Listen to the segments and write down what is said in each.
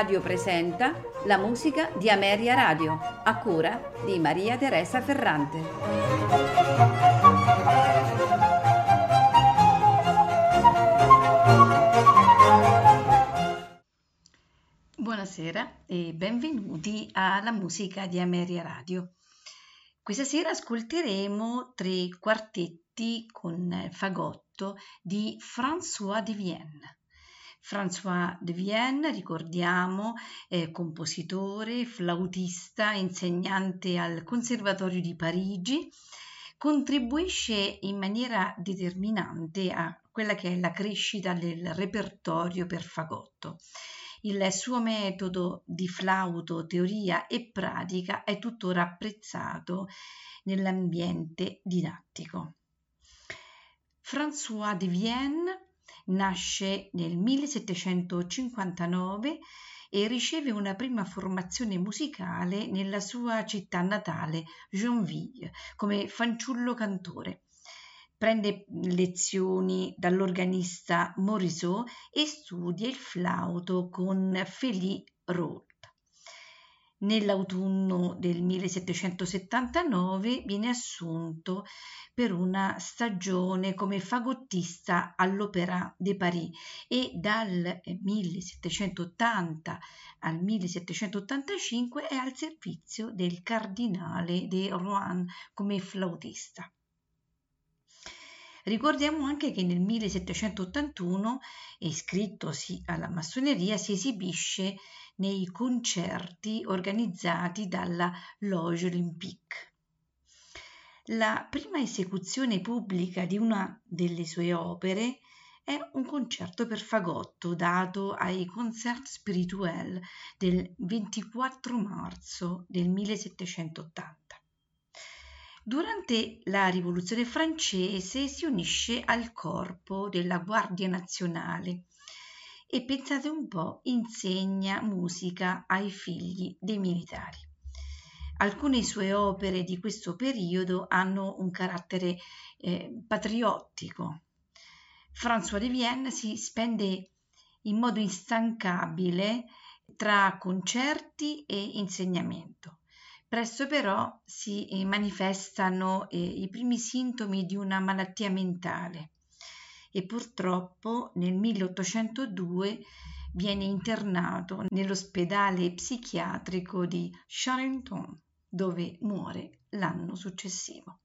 Radio presenta la musica di Ameria Radio, a cura di Maria Teresa Ferrante. Buonasera e benvenuti alla musica di Ameria Radio. Questa sera ascolteremo tre quartetti con fagotto di François de Vienne. François de Vienne, ricordiamo, è compositore, flautista, insegnante al Conservatorio di Parigi, contribuisce in maniera determinante a quella che è la crescita del repertorio per fagotto. Il suo metodo di flauto, teoria e pratica è tuttora apprezzato nell'ambiente didattico. François de Vienne nasce nel 1759 e riceve una prima formazione musicale nella sua città natale, Jonville, come fanciullo cantore. Prende lezioni dall'organista Morisot e studia il flauto con Félix Roth. Nell'autunno del 1779 viene assunto per una stagione come fagottista all'Opéra de Paris e dal 1780 al 1785 è al servizio del cardinale de Rouen come flautista. Ricordiamo anche che nel 1781, iscrittosi alla massoneria, si esibisce nei concerti organizzati dalla Loge Olympique. La prima esecuzione pubblica di una delle sue opere è un concerto per fagotto dato ai Concert Spirituel del 24 marzo del 1780. Durante la Rivoluzione francese si unisce al corpo della Guardia Nazionale e pensate un po', insegna musica ai figli dei militari. Alcune sue opere di questo periodo hanno un carattere eh, patriottico. François de Vienne si spende in modo instancabile tra concerti e insegnamento. Presto però si eh, manifestano eh, i primi sintomi di una malattia mentale e purtroppo nel 1802 viene internato nell'ospedale psichiatrico di Charenton, dove muore l'anno successivo.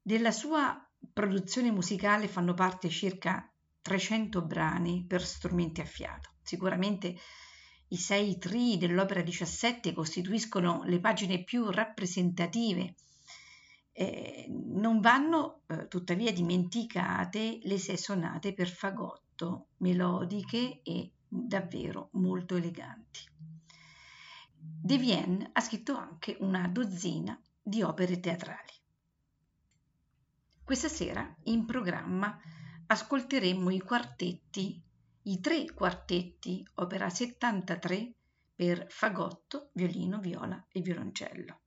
Della sua produzione musicale fanno parte circa 300 brani per strumenti a fiato. Sicuramente i sei tri dell'opera 17 costituiscono le pagine più rappresentative eh, non vanno eh, tuttavia dimenticate le sei sonate per fagotto, melodiche e davvero molto eleganti. De Vienne ha scritto anche una dozzina di opere teatrali. Questa sera in programma ascolteremo i quartetti, i tre quartetti, opera 73 per fagotto, violino, viola e violoncello.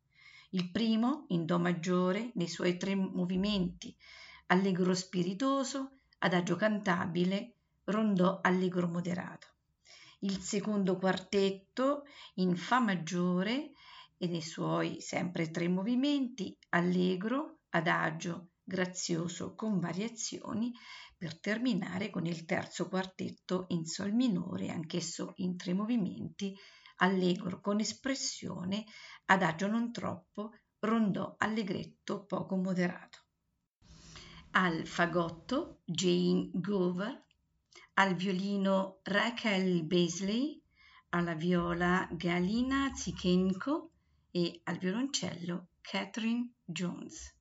Il primo, in Do maggiore, nei suoi tre movimenti, allegro spiritoso, adagio cantabile, rondò allegro moderato. Il secondo quartetto, in Fa maggiore, e nei suoi sempre tre movimenti, allegro, adagio, grazioso con variazioni, per terminare con il terzo quartetto in Sol minore, anch'esso in tre movimenti, allegro con espressione, adagio non troppo, rondò allegretto poco moderato. Al fagotto Jane Gover, al violino Rachel Beasley, alla viola Galina Zichenko e al violoncello Catherine Jones.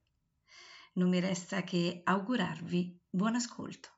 Non mi resta che augurarvi buon ascolto.